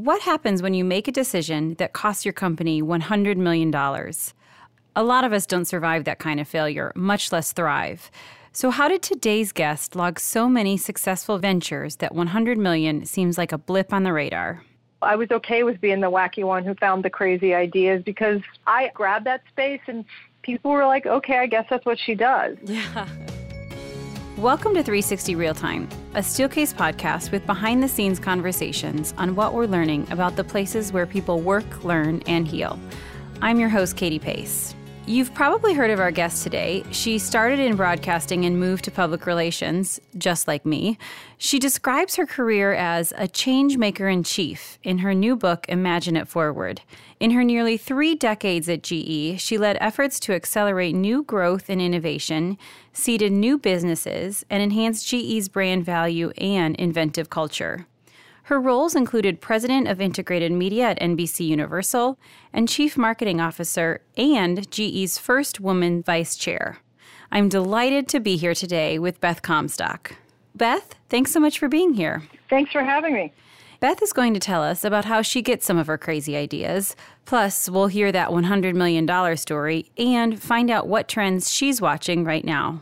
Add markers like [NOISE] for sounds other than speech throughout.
What happens when you make a decision that costs your company $100 million? A lot of us don't survive that kind of failure, much less thrive. So, how did today's guest log so many successful ventures that 100 million seems like a blip on the radar? I was okay with being the wacky one who found the crazy ideas because I grabbed that space and people were like, okay, I guess that's what she does. Yeah. [LAUGHS] Welcome to 360 Real Time, a Steelcase podcast with behind the scenes conversations on what we're learning about the places where people work, learn, and heal. I'm your host, Katie Pace. You've probably heard of our guest today. She started in broadcasting and moved to public relations, just like me. She describes her career as a change maker in chief in her new book, Imagine It Forward. In her nearly three decades at GE, she led efforts to accelerate new growth and innovation, seeded new businesses, and enhanced GE's brand value and inventive culture. Her roles included President of Integrated Media at NBC Universal and Chief Marketing Officer and GE's first woman vice chair. I'm delighted to be here today with Beth Comstock. Beth, thanks so much for being here. Thanks for having me. Beth is going to tell us about how she gets some of her crazy ideas. Plus, we'll hear that $100 million story and find out what trends she's watching right now.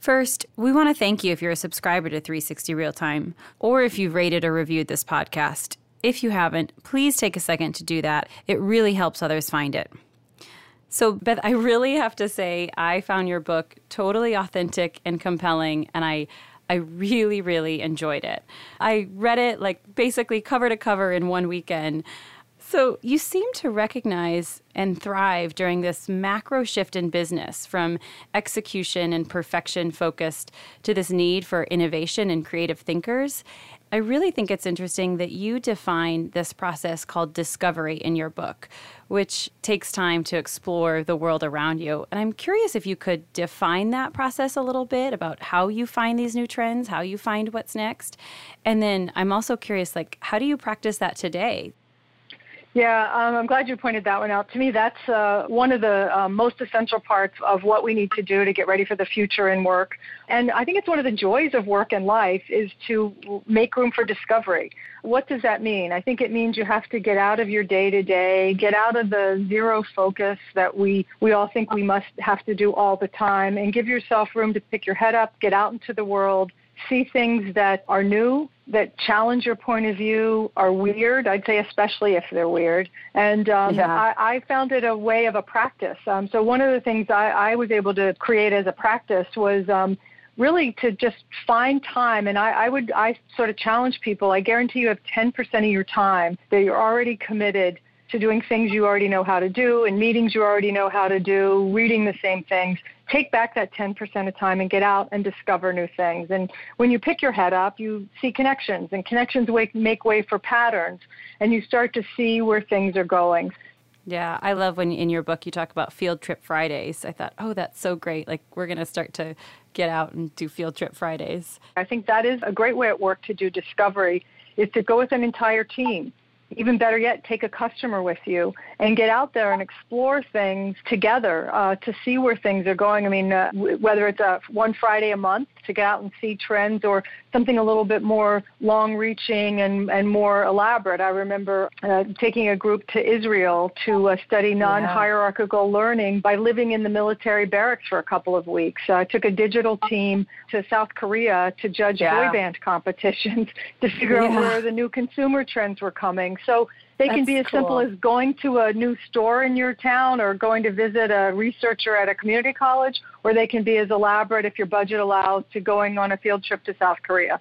First, we want to thank you if you're a subscriber to 360 Real Time or if you've rated or reviewed this podcast. If you haven't, please take a second to do that. It really helps others find it. So, Beth, I really have to say, I found your book totally authentic and compelling, and I I really, really enjoyed it. I read it like basically cover to cover in one weekend. So, you seem to recognize and thrive during this macro shift in business from execution and perfection focused to this need for innovation and creative thinkers. I really think it's interesting that you define this process called discovery in your book, which takes time to explore the world around you. And I'm curious if you could define that process a little bit about how you find these new trends, how you find what's next. And then I'm also curious like how do you practice that today? Yeah, um, I'm glad you pointed that one out. To me, that's uh, one of the uh, most essential parts of what we need to do to get ready for the future in work. And I think it's one of the joys of work and life is to make room for discovery. What does that mean? I think it means you have to get out of your day to day, get out of the zero focus that we, we all think we must have to do all the time, and give yourself room to pick your head up, get out into the world, see things that are new, that challenge your point of view, are weird. I'd say especially if they're weird. And um, yeah. I, I found it a way of a practice. Um, so one of the things I, I was able to create as a practice was um, really to just find time. And I, I would I sort of challenge people. I guarantee you have 10% of your time that you're already committed to doing things you already know how to do and meetings you already know how to do, reading the same things. Take back that 10% of time and get out and discover new things. And when you pick your head up, you see connections, and connections make way for patterns, and you start to see where things are going. Yeah, I love when in your book you talk about field trip Fridays. I thought, oh, that's so great. Like, we're going to start to get out and do field trip Fridays. I think that is a great way at work to do discovery, is to go with an entire team even better yet, take a customer with you and get out there and explore things together uh, to see where things are going. I mean, uh, w- whether it's a one Friday a month to get out and see trends or something a little bit more long reaching and, and more elaborate. I remember uh, taking a group to Israel to uh, study non hierarchical learning by living in the military barracks for a couple of weeks. Uh, I took a digital team to South Korea to judge yeah. boy band competitions [LAUGHS] to figure yeah. out where the new consumer trends were coming. So they That's can be as cool. simple as going to a new store in your town or going to visit a researcher at a community college, or they can be as elaborate, if your budget allows, to going on a field trip to South Korea.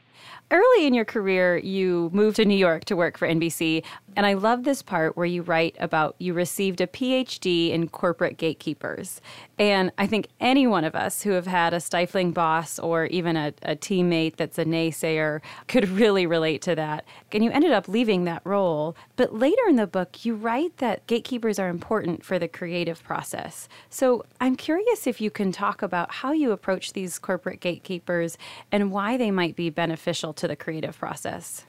Early in your career, you moved to New York to work for NBC. And I love this part where you write about you received a PhD in corporate gatekeepers. And I think any one of us who have had a stifling boss or even a, a teammate that's a naysayer could really relate to that. And you ended up leaving that role. But later in the book, you write that gatekeepers are important for the creative process. So I'm curious if you can talk about how you approach these corporate gatekeepers and why they might be beneficial to the creative process.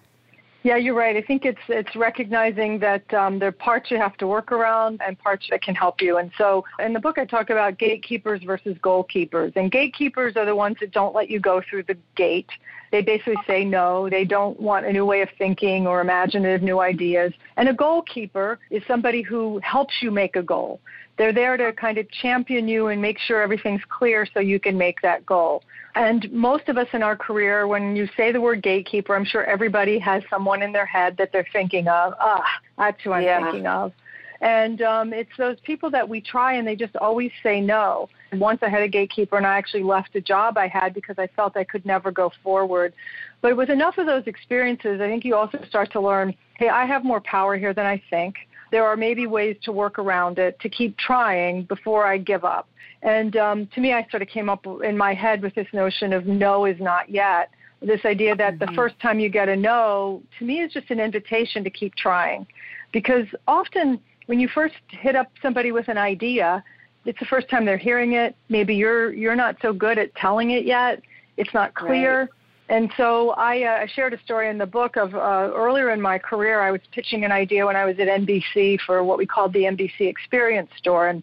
Yeah, you're right. I think it's it's recognizing that um, there are parts you have to work around and parts that can help you. And so in the book, I talk about gatekeepers versus goalkeepers. And gatekeepers are the ones that don't let you go through the gate. They basically say no. They don't want a new way of thinking or imaginative new ideas. And a goalkeeper is somebody who helps you make a goal. They're there to kind of champion you and make sure everything's clear so you can make that goal. And most of us in our career, when you say the word gatekeeper, I'm sure everybody has someone in their head that they're thinking of. Ah, that's who I'm yeah. thinking of. And um, it's those people that we try and they just always say no. Once I had a gatekeeper and I actually left a job I had because I felt I could never go forward. But with enough of those experiences, I think you also start to learn hey, I have more power here than I think there are maybe ways to work around it to keep trying before I give up. And um, to me, I sort of came up in my head with this notion of no is not yet. This idea that the mm-hmm. first time you get a no, to me, is just an invitation to keep trying. Because often when you first hit up somebody with an idea, it's the first time they're hearing it. Maybe you're you're not so good at telling it yet. It's not clear. Right. And so I, uh, shared a story in the book of uh, earlier in my career, I was pitching an idea when I was at NBC for what we called the NBC Experience Store. And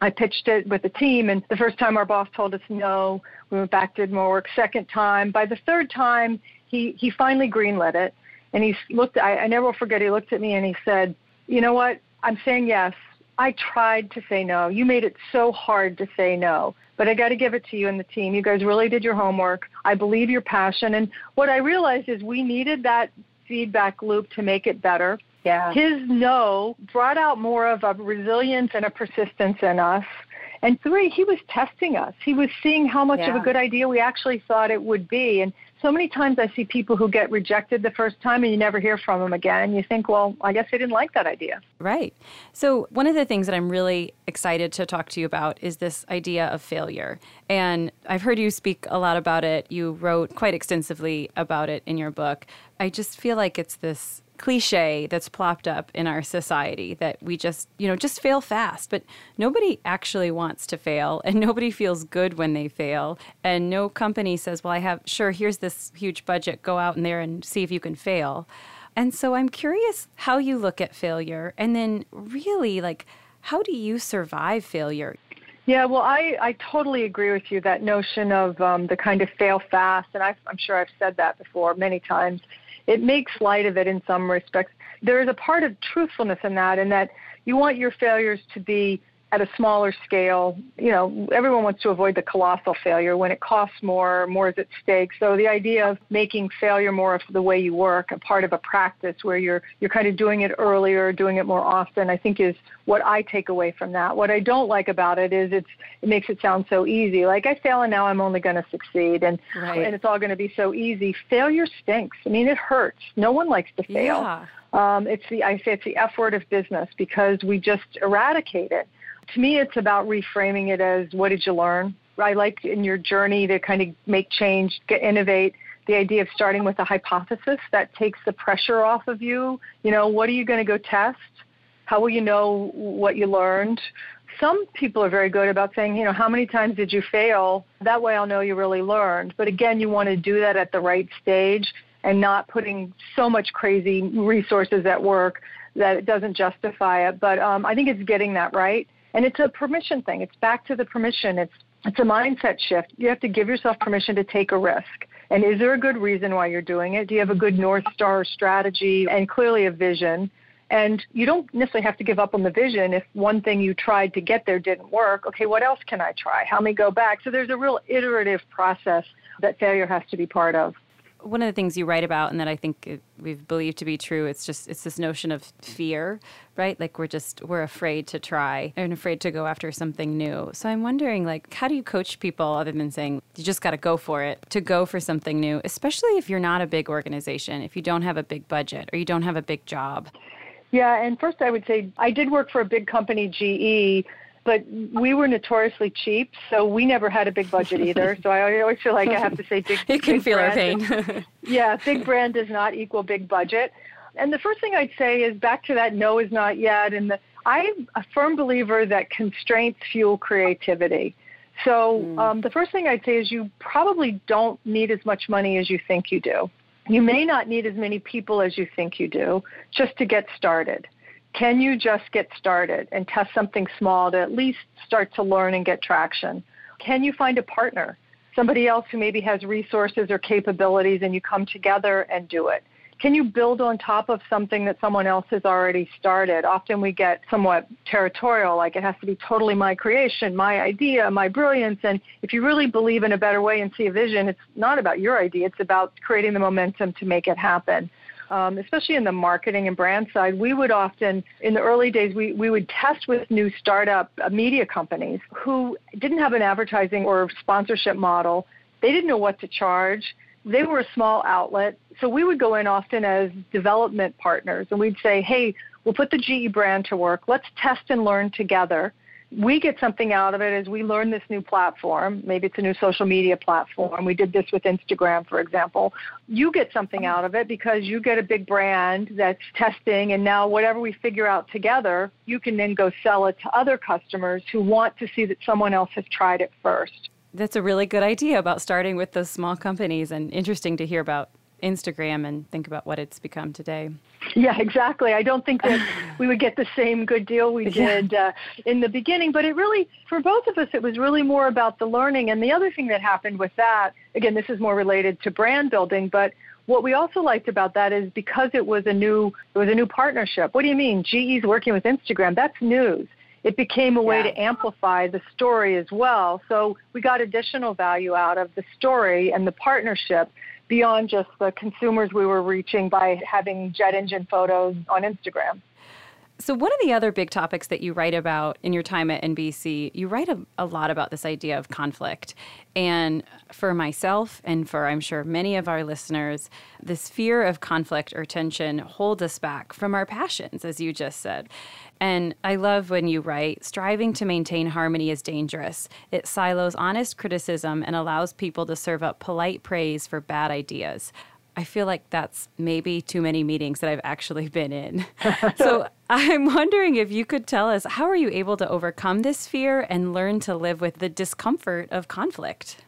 I pitched it with the team. And the first time our boss told us no, we went back, did more work. Second time, by the third time, he, he finally greenlit it. And he looked, I, I never will forget, he looked at me and he said, You know what? I'm saying yes. I tried to say no. You made it so hard to say no. But I got to give it to you and the team. You guys really did your homework. I believe your passion. And what I realized is we needed that feedback loop to make it better. Yeah. His no brought out more of a resilience and a persistence in us. And three, he was testing us. He was seeing how much yeah. of a good idea we actually thought it would be. And so many times I see people who get rejected the first time and you never hear from them again. You think, well, I guess they didn't like that idea. Right. So, one of the things that I'm really excited to talk to you about is this idea of failure. And I've heard you speak a lot about it. You wrote quite extensively about it in your book. I just feel like it's this cliche that's plopped up in our society that we just, you know, just fail fast. But nobody actually wants to fail and nobody feels good when they fail. And no company says, well, I have, sure, here's this huge budget, go out in there and see if you can fail. And so I'm curious how you look at failure and then really like, how do you survive failure? Yeah, well, I, I totally agree with you. That notion of um, the kind of fail fast, and i I'm sure I've said that before many times it makes light of it in some respects. There is a part of truthfulness in that, in that you want your failures to be at a smaller scale. You know, everyone wants to avoid the colossal failure when it costs more, more is at stake. So the idea of making failure more of the way you work, a part of a practice where you're you're kind of doing it earlier, doing it more often, I think is what I take away from that. What I don't like about it is it's it makes it sound so easy. Like I fail and now I'm only going to succeed and right. and it's all going to be so easy. Failure stinks. I mean, it hurts. No one likes to fail. Yeah. Um, it's the I say it's the F word of business because we just eradicate it to me, it's about reframing it as what did you learn? I like in your journey to kind of make change, get, innovate. The idea of starting with a hypothesis that takes the pressure off of you. You know, what are you going to go test? How will you know what you learned? Some people are very good about saying, you know, how many times did you fail? That way I'll know you really learned. But again, you want to do that at the right stage and not putting so much crazy resources at work that it doesn't justify it. But um, I think it's getting that right and it's a permission thing. It's back to the permission. It's it's a mindset shift. You have to give yourself permission to take a risk. And is there a good reason why you're doing it? Do you have a good North Star strategy and clearly a vision? And you don't necessarily have to give up on the vision if one thing you tried to get there didn't work. Okay, what else can I try? How me go back? So there's a real iterative process that failure has to be part of one of the things you write about and that I think we've believed to be true, it's just it's this notion of fear, right? Like we're just we're afraid to try and afraid to go after something new. So I'm wondering like how do you coach people other than saying you just got to go for it, to go for something new, especially if you're not a big organization, if you don't have a big budget or you don't have a big job? Yeah, and first I would say I did work for a big company GE but we were notoriously cheap, so we never had a big budget either. [LAUGHS] so I always feel like I have to say big. you can big feel our pain. [LAUGHS] yeah, big brand does not equal big budget. And the first thing I'd say is back to that no is not yet. And the, I'm a firm believer that constraints fuel creativity. So mm. um, the first thing I'd say is you probably don't need as much money as you think you do. You may not need as many people as you think you do just to get started. Can you just get started and test something small to at least start to learn and get traction? Can you find a partner, somebody else who maybe has resources or capabilities, and you come together and do it? Can you build on top of something that someone else has already started? Often we get somewhat territorial, like it has to be totally my creation, my idea, my brilliance. And if you really believe in a better way and see a vision, it's not about your idea, it's about creating the momentum to make it happen um, especially in the marketing and brand side, we would often, in the early days, we, we would test with new startup uh, media companies who didn't have an advertising or sponsorship model. They didn't know what to charge. They were a small outlet. So we would go in often as development partners and we'd say, hey, we'll put the GE brand to work. Let's test and learn together we get something out of it as we learn this new platform. Maybe it's a new social media platform. We did this with Instagram, for example. You get something out of it because you get a big brand that's testing, and now whatever we figure out together, you can then go sell it to other customers who want to see that someone else has tried it first. That's a really good idea about starting with those small companies, and interesting to hear about Instagram and think about what it's become today. Yeah, exactly. I don't think that [LAUGHS] we would get the same good deal we did uh, in the beginning, but it really, for both of us, it was really more about the learning. And the other thing that happened with that, again, this is more related to brand building, but what we also liked about that is because it was a new, it was a new partnership. What do you mean? GE's working with Instagram. That's news it became a way yeah. to amplify the story as well. So we got additional value out of the story and the partnership beyond just the consumers we were reaching by having jet engine photos on Instagram. So, one of the other big topics that you write about in your time at NBC, you write a, a, lot about this idea of conflict. And for myself, and for I'm sure many of our listeners, this fear of conflict or tension holds us back from our passions, as you just said. And I love when you write striving to maintain harmony is dangerous. It silos honest criticism and allows people to serve up polite praise for bad ideas. I feel like that's maybe too many meetings that I've actually [LAUGHS] been in. [LAUGHS] so I'm wondering if you could tell us how are you able to overcome this fear and learn to live with the discomfort of conflict?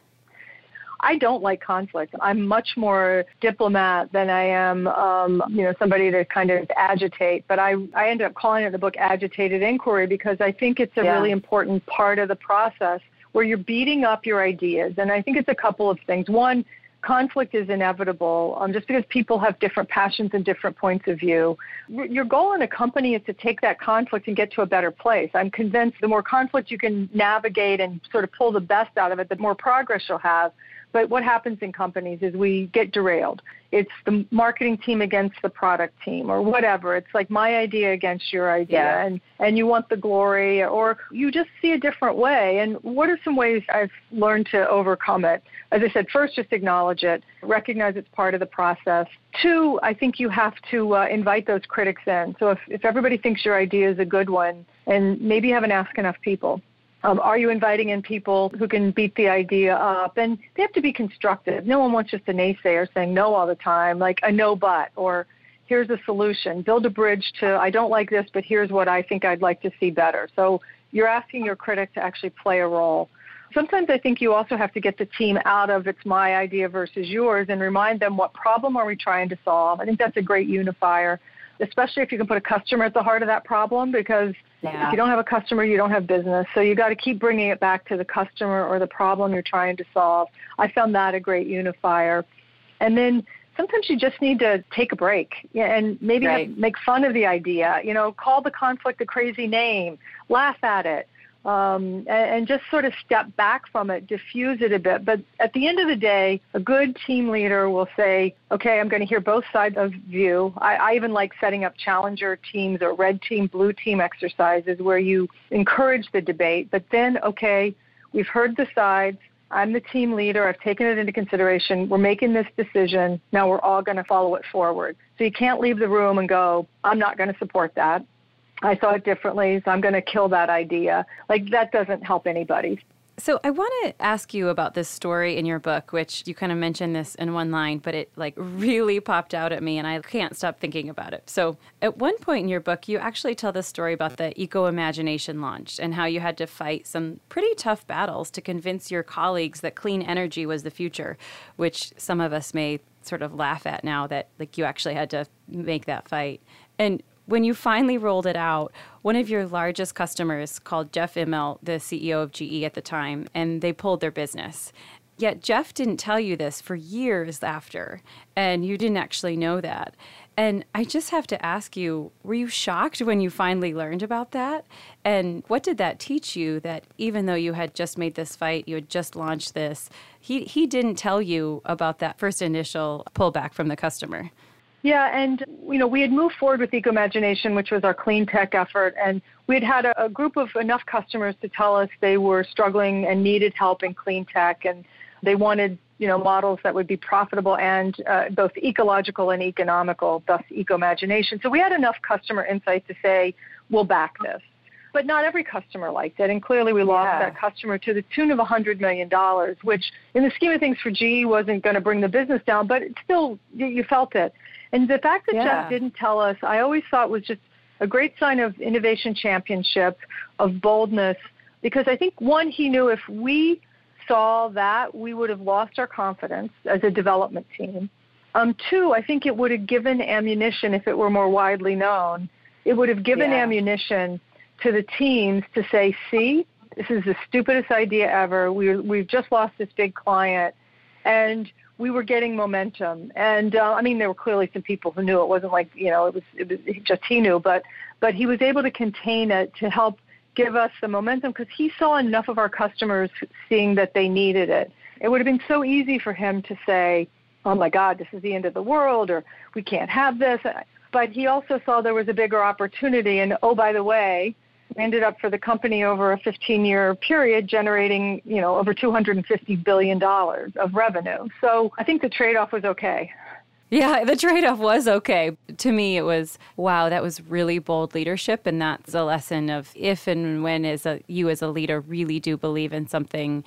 I don't like conflict. I'm much more diplomat than I am, um, you know, somebody to kind of agitate. But I, I ended up calling it the book Agitated Inquiry because I think it's a yeah. really important part of the process where you're beating up your ideas. And I think it's a couple of things. One, conflict is inevitable um, just because people have different passions and different points of view. Your goal in a company is to take that conflict and get to a better place. I'm convinced the more conflict you can navigate and sort of pull the best out of it, the more progress you'll have. But what happens in companies is we get derailed. It's the marketing team against the product team or whatever. It's like my idea against your idea yeah. and, and you want the glory or you just see a different way. And what are some ways I've learned to overcome it? As I said, first, just acknowledge it, recognize it's part of the process. Two, I think you have to uh, invite those critics in. So if, if everybody thinks your idea is a good one, and maybe you haven't asked enough people, um, are you inviting in people who can beat the idea up? And they have to be constructive. No one wants just a naysayer saying no all the time, like a no but, or here's a solution. Build a bridge to, I don't like this, but here's what I think I'd like to see better. So you're asking your critic to actually play a role. Sometimes I think you also have to get the team out of it's my idea versus yours and remind them what problem are we trying to solve. I think that's a great unifier especially if you can put a customer at the heart of that problem because yeah. if you don't have a customer, you don't have business. So you got to keep bringing it back to the customer or the problem you're trying to solve. I found that a great unifier. And then sometimes you just need to take a break and maybe right. have, make fun of the idea. You know, call the conflict a crazy name, laugh at it um, and, and, just sort of step back from it, diffuse it a bit. But at the end of the day, a good team leader will say, okay, I'm going to hear both sides of view. I, I even like setting up challenger teams or red team, blue team exercises where you encourage the debate. But then, okay, we've heard the sides. I'm the team leader. I've taken it into consideration. We're making this decision. Now we're all going to follow it forward. So you can't leave the room and go, I'm not going to support that. I saw it differently, so I'm going to kill that idea. Like, that doesn't help anybody. So I want to ask you about this story in your book, which you kind of mentioned this in one line, but it like really popped out at me and I can't stop thinking about it. So at one point in your book, you actually tell the story about the Ecomagination launch and how you had to fight some pretty tough battles to convince your colleagues that clean energy was the future, which some of us may sort of laugh at now that like you actually had to make that fight. And when you finally rolled it out, one of your largest customers called Jeff Immelt, the CEO of GE at the time, and they pulled their business. Yet Jeff didn't tell you this for years after, and you didn't actually know that. And I just have to ask you were you shocked when you finally learned about that? And what did that teach you that even though you had just made this fight, you had just launched this, he, he didn't tell you about that first initial pullback from the customer? Yeah, and you know, we had moved forward with Ecomagination, which was our clean tech effort, and we had had a, a group of enough customers to tell us they were struggling and needed help in clean tech, and they wanted you know models that would be profitable and uh, both ecological and economical, thus Ecomagination. So we had enough customer insight to say we'll back this. But not every customer liked it, and clearly we lost yeah. that customer to the tune of a $100 million, which in the scheme of things for GE wasn't going to bring the business down, but it still, you felt it. And the fact that yeah. Jeff didn't tell us, I always thought was just a great sign of innovation championship, of boldness, because I think one, he knew if we saw that, we would have lost our confidence as a development team. Um, two, I think it would have given ammunition if it were more widely known. It would have given yeah. ammunition to the teams to say, see, this is the stupidest idea ever. We, we've just lost this big client. And we were getting momentum. And uh, I mean, there were clearly some people who knew it wasn't like you know it was it was just he knew, but but he was able to contain it to help give us the momentum because he saw enough of our customers seeing that they needed it. It would have been so easy for him to say, "Oh my God, this is the end of the world," or "We can't have this." But he also saw there was a bigger opportunity, and oh by the way, ended up for the company over a 15 year period generating, you know, over 250 billion dollars of revenue. So I think the trade off was okay. Yeah, the trade off was okay. To me, it was wow, that was really bold leadership. And that's a lesson of if and when a, you as a leader really do believe in something,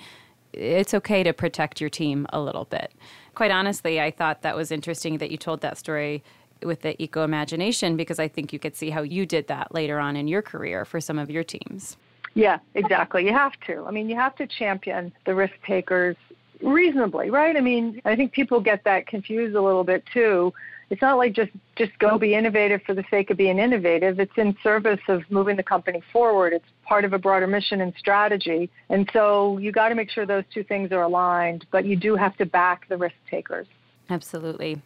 it's okay to protect your team a little bit. Quite honestly, I thought that was interesting that you told that story with the Ecomagination because I think you could see how you did that later on in your career for some of your teams. Yeah, exactly. You have to. I mean, you have to champion the risk takers reasonably, right? I mean, I think people get that confused a little bit too. It's not like just just go be innovative for the sake of being innovative. It's in service of moving the company forward. It's part of a broader mission and strategy. And so you got to make sure those two things are aligned, but you do have to back the risk takers. Absolutely.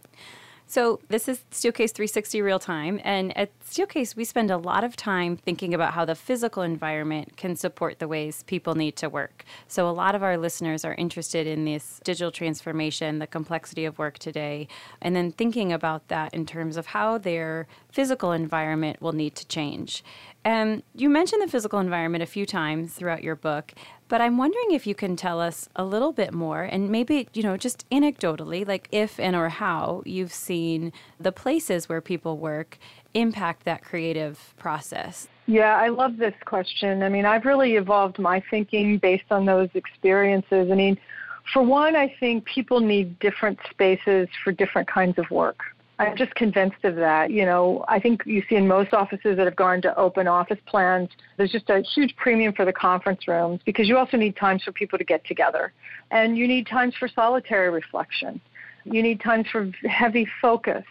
So, this is Steelcase 360 real time. And at Steelcase, we spend a lot of time thinking about how the physical environment can support the ways people need to work. So, a lot of our listeners are interested in this digital transformation, the complexity of work today, and then thinking about that in terms of how their physical environment will need to change. And you mentioned the physical environment a few times throughout your book. But I'm wondering if you can tell us a little bit more and maybe, you know, just anecdotally, like if and or how you've seen the places where people work impact that creative process. Yeah, I love this question. I mean, I've really evolved my thinking based on those experiences. I mean, for one, I think people need different spaces for different kinds of work. I'm just convinced of that. You know, I think you see in most offices that have gone to open office plans, there's just a huge premium for the conference rooms because you also need times for people to get together. And you need times for solitary reflection. You need times for heavy focus.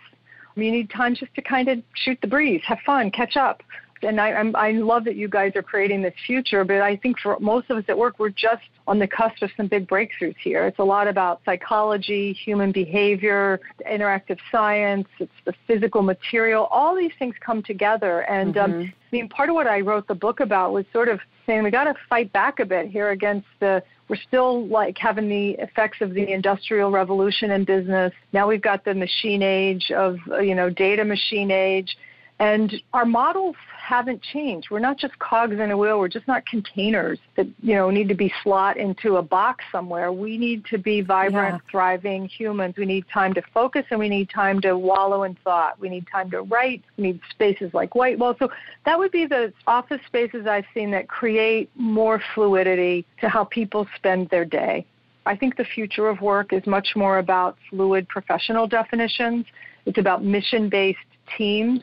You need times just to kind of shoot the breeze, have fun, catch up and I, I'm, I love that you guys are creating this future, but I think for most of us at work, we're just on the cusp of some big breakthroughs here. It's a lot about psychology, human behavior, interactive science, it's the physical material. All these things come together. And um, mm-hmm. um, I mean, part of what I wrote the book about was sort of saying we got to fight back a bit here against the we're still like having the effects of the industrial revolution in business. Now we've got the machine age of, you know, data machine age. And our models haven't changed. We're not just cogs in a wheel. We're just not containers that you know need to be slot into a box somewhere. We need to be vibrant, yeah. thriving humans. We need time to focus, and we need time to wallow in thought. We need time to write. We need spaces like white Well, So that would be the office spaces I've seen that create more fluidity to how people spend their day. I think the future of work is much more about fluid professional definitions. It's about mission based teams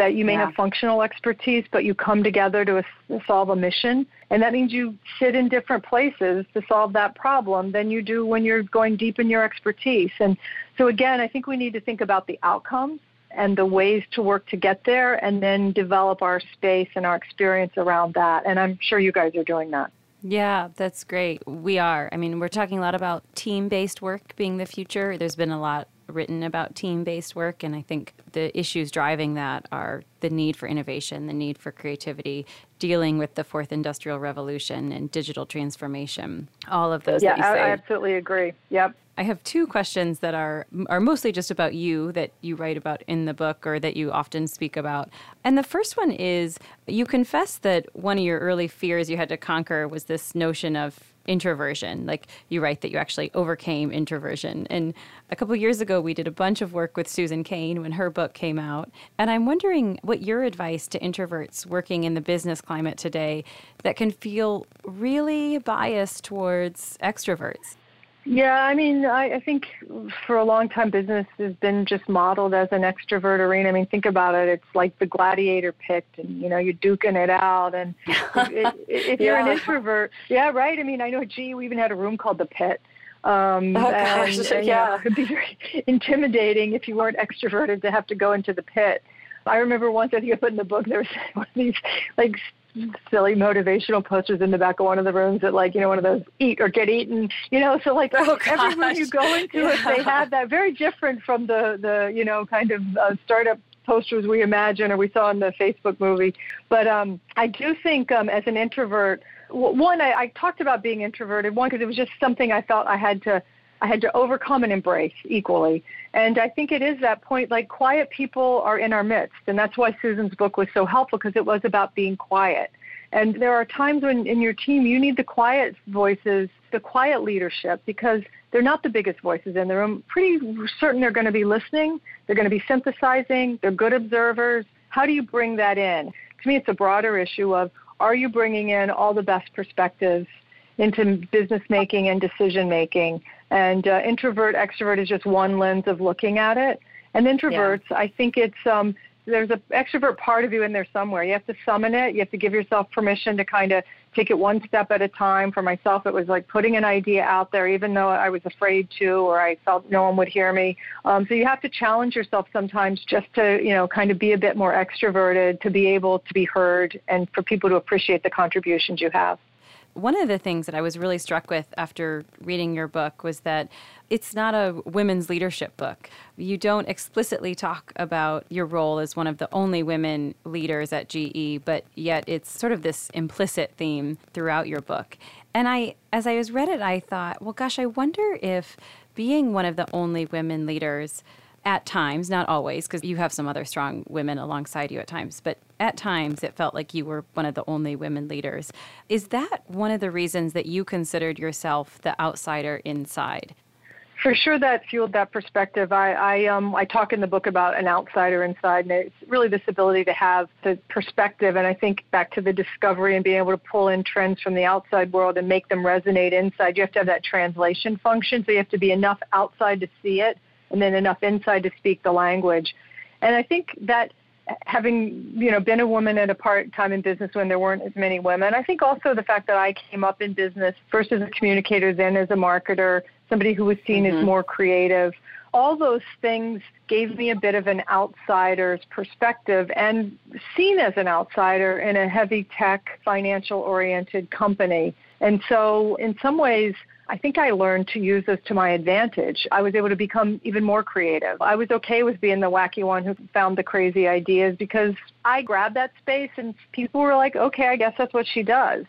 that you may Yeah. have functional expertise, but you come together to a, solve a mission. And that means you sit in different places to solve that problem than you do when you're going deep in your expertise. And so, again, I think we need to think about the outcomes and the ways to work to get there and then develop our space and our experience around that. And I'm sure you guys are doing that. Yeah, that's great. We are. I mean, we're talking a lot about team based work being the future. There's been a lot written about team based work, and I think the issues driving that are the need for innovation, the need for creativity, dealing with the fourth industrial revolution and digital transformation. All of those Yeah, I. I absolutely agree. Yep. I have two questions that are are mostly just about you that you write about in the book or that you often speak about. And the first one is you confess that one of your early fears you had to conquer was this notion of introversion. Like you write that you actually overcame introversion. And a couple years ago we did a bunch of work with Susan Cain when her book came out. And I'm wondering what your advice to introverts working in the business climate today that can feel really biased towards extroverts. Yeah, I mean, I, I think for a long time business has been just modeled as an extrovert arena. I mean, think about it. It's like the gladiator pit, and you know, you're duking it out. And [LAUGHS] if, if you're an introvert, yeah, right. I mean, I know, gee, we even had a room called the pit. Um, Oh, and, gosh, [LAUGHS] and, you know, yeah. it could be very [LAUGHS] intimidating if you weren't extroverted to have to go into the pit. I remember once, I think I put in the book, there was one of these like silly motivational posters in the back of one of the rooms that like, you know, one of those eat or get eaten, you know, so like Oh, [LAUGHS] every room you go into it, they have that very different from the, the you know, kind of uh, startup posters we imagine or we saw in the Facebook movie. But um, I do think um, as an introvert, one, I, I talked about being introverted, one, because it was just something I felt I had to I had to overcome and embrace equally. And I think it is that point, like quiet people are in our midst. And that's why Susan's book was so helpful because it was about being quiet. And there are times when in your team you need the quiet voices, the quiet leadership, because they're not the biggest voices in the room. Pretty certain they're going to be listening, they're going to be synthesizing, they're good observers. How do you bring that in? To me, it's a broader issue of are you bringing in all the best perspectives into business making and decision making? And uh, introvert, extrovert is just one lens of looking at it. And introverts, I think it's um, there's an extrovert part of you in there somewhere. You have to summon it. You have to give yourself permission to kind of take it one step at a time. For myself, it was like putting an idea out there, even though I was afraid to or I felt no one would hear me. Um, so you have to challenge yourself sometimes just to, you know, kind of be a bit more extroverted, to be able to be heard, and for people to appreciate the contributions you have. One of the things that I was really struck with after reading your book was that it's not a women's leadership book. You don't explicitly talk about your role as one of the only women leaders at GE, but yet it's sort of this implicit theme throughout your book. And I as I was read it, I thought, well gosh, I wonder if being one of the only women leaders at times, not always, because you have some other strong women alongside you at times, but at times it felt like you were one of the only women leaders. Is that one of the reasons that you considered yourself the outsider inside? For sure, that fueled that perspective. I, I, um, I talk in the book about an outsider inside, and it's really this ability to have the perspective. And I think back to the discovery and being able to pull in trends from the outside world and make them resonate inside. You have to have that translation function, so you have to be enough outside to see it, and then enough inside to speak the language. And I think that having you know been a woman at a part time in business when there weren't as many women i think also the fact that i came up in business first as a communicator then as a marketer somebody who was seen as mm-hmm. more creative all those things gave me a bit of an outsider's perspective and seen as an outsider in a heavy tech financial oriented company and so in some ways I think I learned to use this to my advantage. I was able to become even more creative. I was okay with being the wacky one who found the crazy ideas because I grabbed that space and people were like, okay, I guess that's what she does.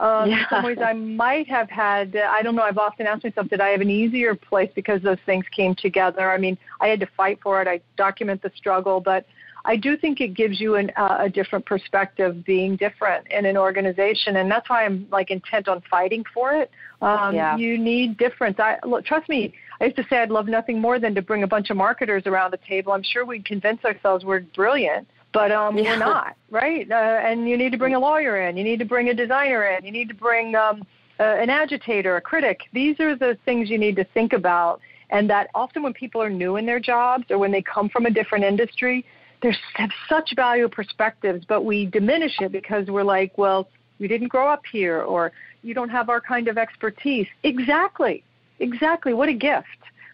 Um, In some ways, I might have had, I don't know, I've often asked myself, did I have an easier place because those things came together? I mean, I had to fight for it, I document the struggle, but I do think it gives you an, uh, a different perspective being different in an organization, and that's why I'm like intent on fighting for it. Um, Yeah. You need difference. I look, trust me. I used to say I'd love nothing more than to bring a bunch of marketers around the table. I'm sure we'd convince ourselves we're brilliant, but um, Yeah. we're not, [LAUGHS] right? Uh, and you need to bring a lawyer in. You need to bring a designer in. You need to bring um, uh, an agitator, a critic. These are the things you need to think about. And that often when people are new in their jobs or when they come from a different industry, They have such valuable perspectives, but we diminish it because we're like, well, we didn't grow up here, or you don't have our kind of expertise. Exactly, exactly. What a gift.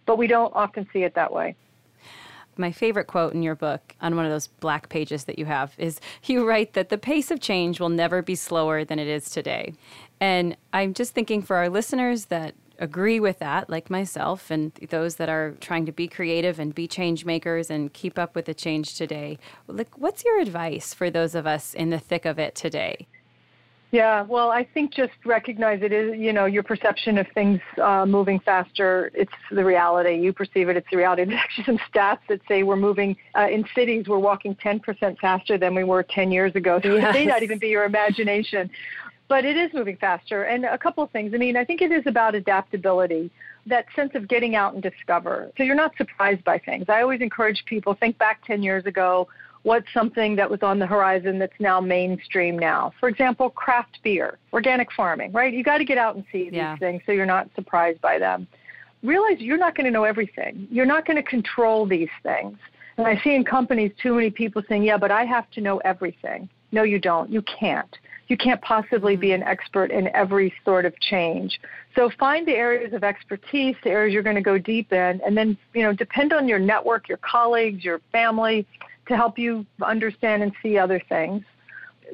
But we don't often see it that way. My favorite quote in your book on one of those black pages that you have is you write that the pace of change will never be slower than it is today. And I'm just thinking for our listeners that agree with that, like myself, and those that are trying to be creative and be change makers and keep up with the change today. Like, what's your advice for those of us in the thick of it today? Yeah, well, I think just recognize it is, you know, your perception of things uh, moving faster. It's the reality. You perceive it, it's the reality. [LAUGHS] There's actually some stats that say we're moving uh, in cities, we're walking 10% faster than we were 10 years ago. So yes. it may not even be your imagination but it is moving faster. And a couple of things. I mean, I think it is about adaptability, that sense of getting out and discover. So you're not surprised by things. I always encourage people think back 10 years ago. What's something that was on the horizon that's now mainstream now? For example, craft beer, organic farming, right? You got to get out and see these yeah. things so you're not surprised by them. Realize you're not going to know everything. You're not going to control these things. And I see in companies too many people saying, yeah, but I have to know everything. No, you don't. You can't you can't possibly be an mm. expert in every sort of change. So find the areas of expertise, the areas you're going to go deep in, and then you know depend on your network, your colleagues, your family, to help you understand and see other things.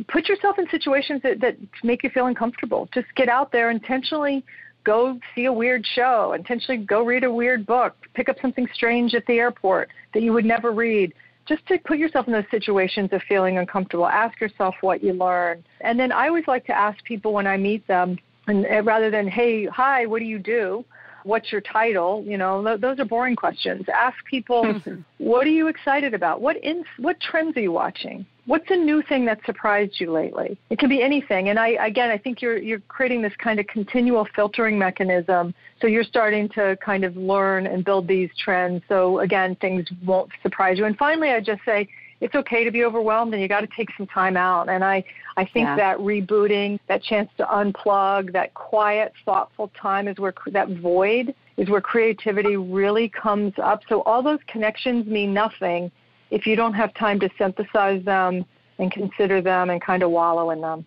Put yourself in situations that, that make you feel uncomfortable. Just get out there intentionally. Go see a weird show. Intentionally go read a weird book. Pick up something strange at the airport that you would never read just to put yourself in those situations of feeling uncomfortable. Ask yourself what you learn. And then I always like to ask people when I meet them, and, and rather than, hey, hi, what do you do? What's your title? You know, th- those are boring questions. Ask people, [LAUGHS] what are you excited about? What in, what trends are you watching? What's a new thing that surprised you lately? It can be anything. And I again, I think you're you're creating this kind of continual filtering mechanism. So you're starting to kind of learn and build these trends. So again, things won't surprise you. And finally, I just say it's okay to be overwhelmed and you got to take some time out. And I, I think yeah. that rebooting, that chance to unplug, that quiet, thoughtful time is where that void is where creativity really comes up. So all those connections mean nothing if you don't have time to synthesize them and consider them and kind of wallow in them.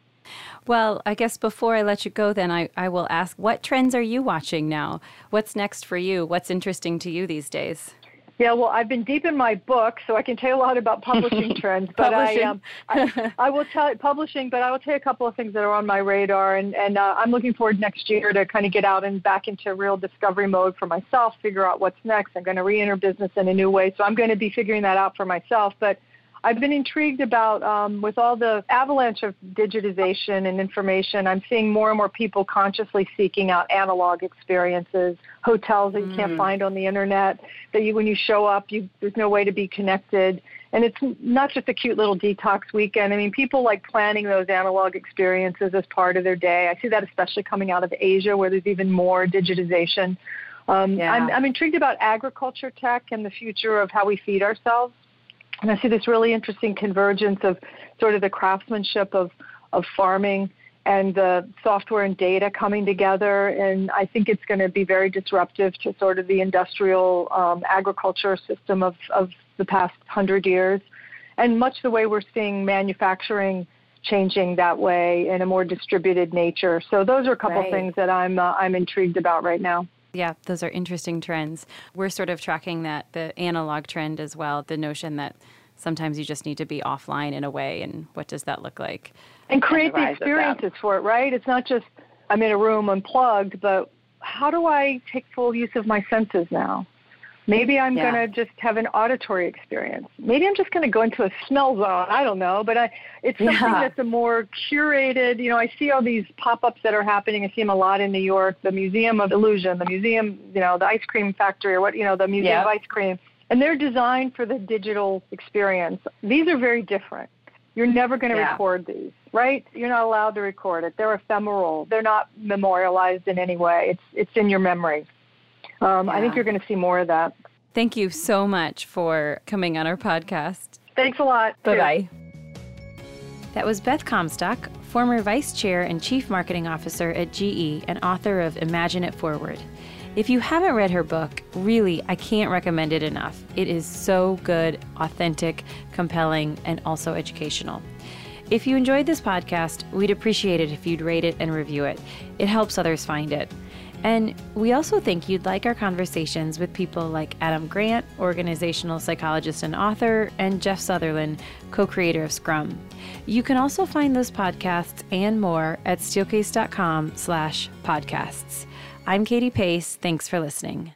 Well, I guess before I let you go, then I, I will ask what trends are you watching now? What's next for you? What's interesting to you these days? Yeah, well, I've been deep in my book, so I can tell you a lot about [LAUGHS] publishing trends. But publishing. I, um, I, I, will tell publishing, but I will tell you a couple of things that are on my radar, and and uh, I'm looking forward next year to kind of get out and back into real discovery mode for myself, figure out what's next. I'm going to re-enter business in a new way, so I'm going to be figuring that out for myself. But I've been intrigued about um, with all the avalanche of digitization and information. I'm seeing more and more people consciously seeking out analog experiences, hotels that you mm. can't find on the internet. That you, when you show up, you, there's no way to be connected. And it's not just a cute little detox weekend. I mean, people like planning those analog experiences as part of their day. I see that especially coming out of Asia, where there's even more digitization. Um, yeah. I'm, I'm intrigued about agriculture tech and the future of how we feed ourselves. And I see this really interesting convergence of sort of the craftsmanship of, of farming and the software and data coming together. And I think it's going to be very disruptive to sort of the industrial um, agriculture system of, of the past hundred years. And much the way we're seeing manufacturing changing that way in a more distributed nature. So those are a couple right. things that I'm uh, I'm intrigued about right now. Yeah, those are interesting trends. We're sort of tracking that the analog trend as well, the notion that sometimes you just need to be offline in a way and what does that look like? And create the, experiences for it, right? It's not just I'm in a room unplugged, but how do I take full use of my senses now? Maybe I'm yeah. going to just have an auditory experience. Maybe I'm just going to go into a smell zone. I don't know, but I, it's something yeah. that's a more curated. You know, I see all these pop-ups that are happening. I see them a lot in New York. The Museum of Illusion, the museum, you know, the ice cream factory, or what, you know, the Museum of Ice Cream, and they're designed for the digital experience. These are very different. You're never going to yeah. record these, right? You're not allowed to record it. They're ephemeral. They're not memorialized in any way. It's it's in your memory. Um, yeah. I think you're going to see more of that. Thank you so much for coming on our podcast. Thanks a lot. Bye bye. That was Beth Comstock, former vice chair and chief marketing officer at GE and author of Imagine It Forward. If you haven't read her book, really, I can't recommend it enough. It is so good, authentic, compelling, and also educational. If you enjoyed this podcast, we'd appreciate it if you'd rate it and review it. It helps others find it. And we also think you'd like our conversations with people like Adam Grant, organizational psychologist and author, and Jeff Sutherland, co creator of Scrum. You can also find those podcasts and more at steelcase.com slash podcasts. I'm Katie Pace. Thanks for listening.